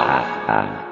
Swaha.